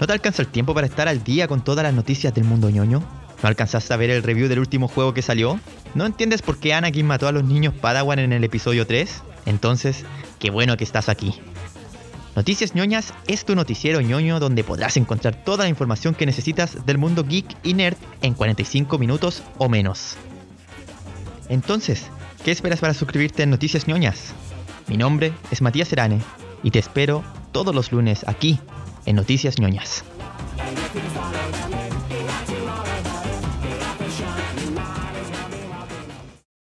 ¿No te alcanza el tiempo para estar al día con todas las noticias del mundo ñoño? ¿No alcanzaste a ver el review del último juego que salió? ¿No entiendes por qué Anakin mató a los niños Padawan en el episodio 3? Entonces, qué bueno que estás aquí. Noticias ñoñas es tu noticiero ñoño donde podrás encontrar toda la información que necesitas del mundo geek y nerd en 45 minutos o menos. Entonces, ¿qué esperas para suscribirte en Noticias ñoñas? Mi nombre es Matías Serane y te espero todos los lunes aquí en Noticias ñoñas.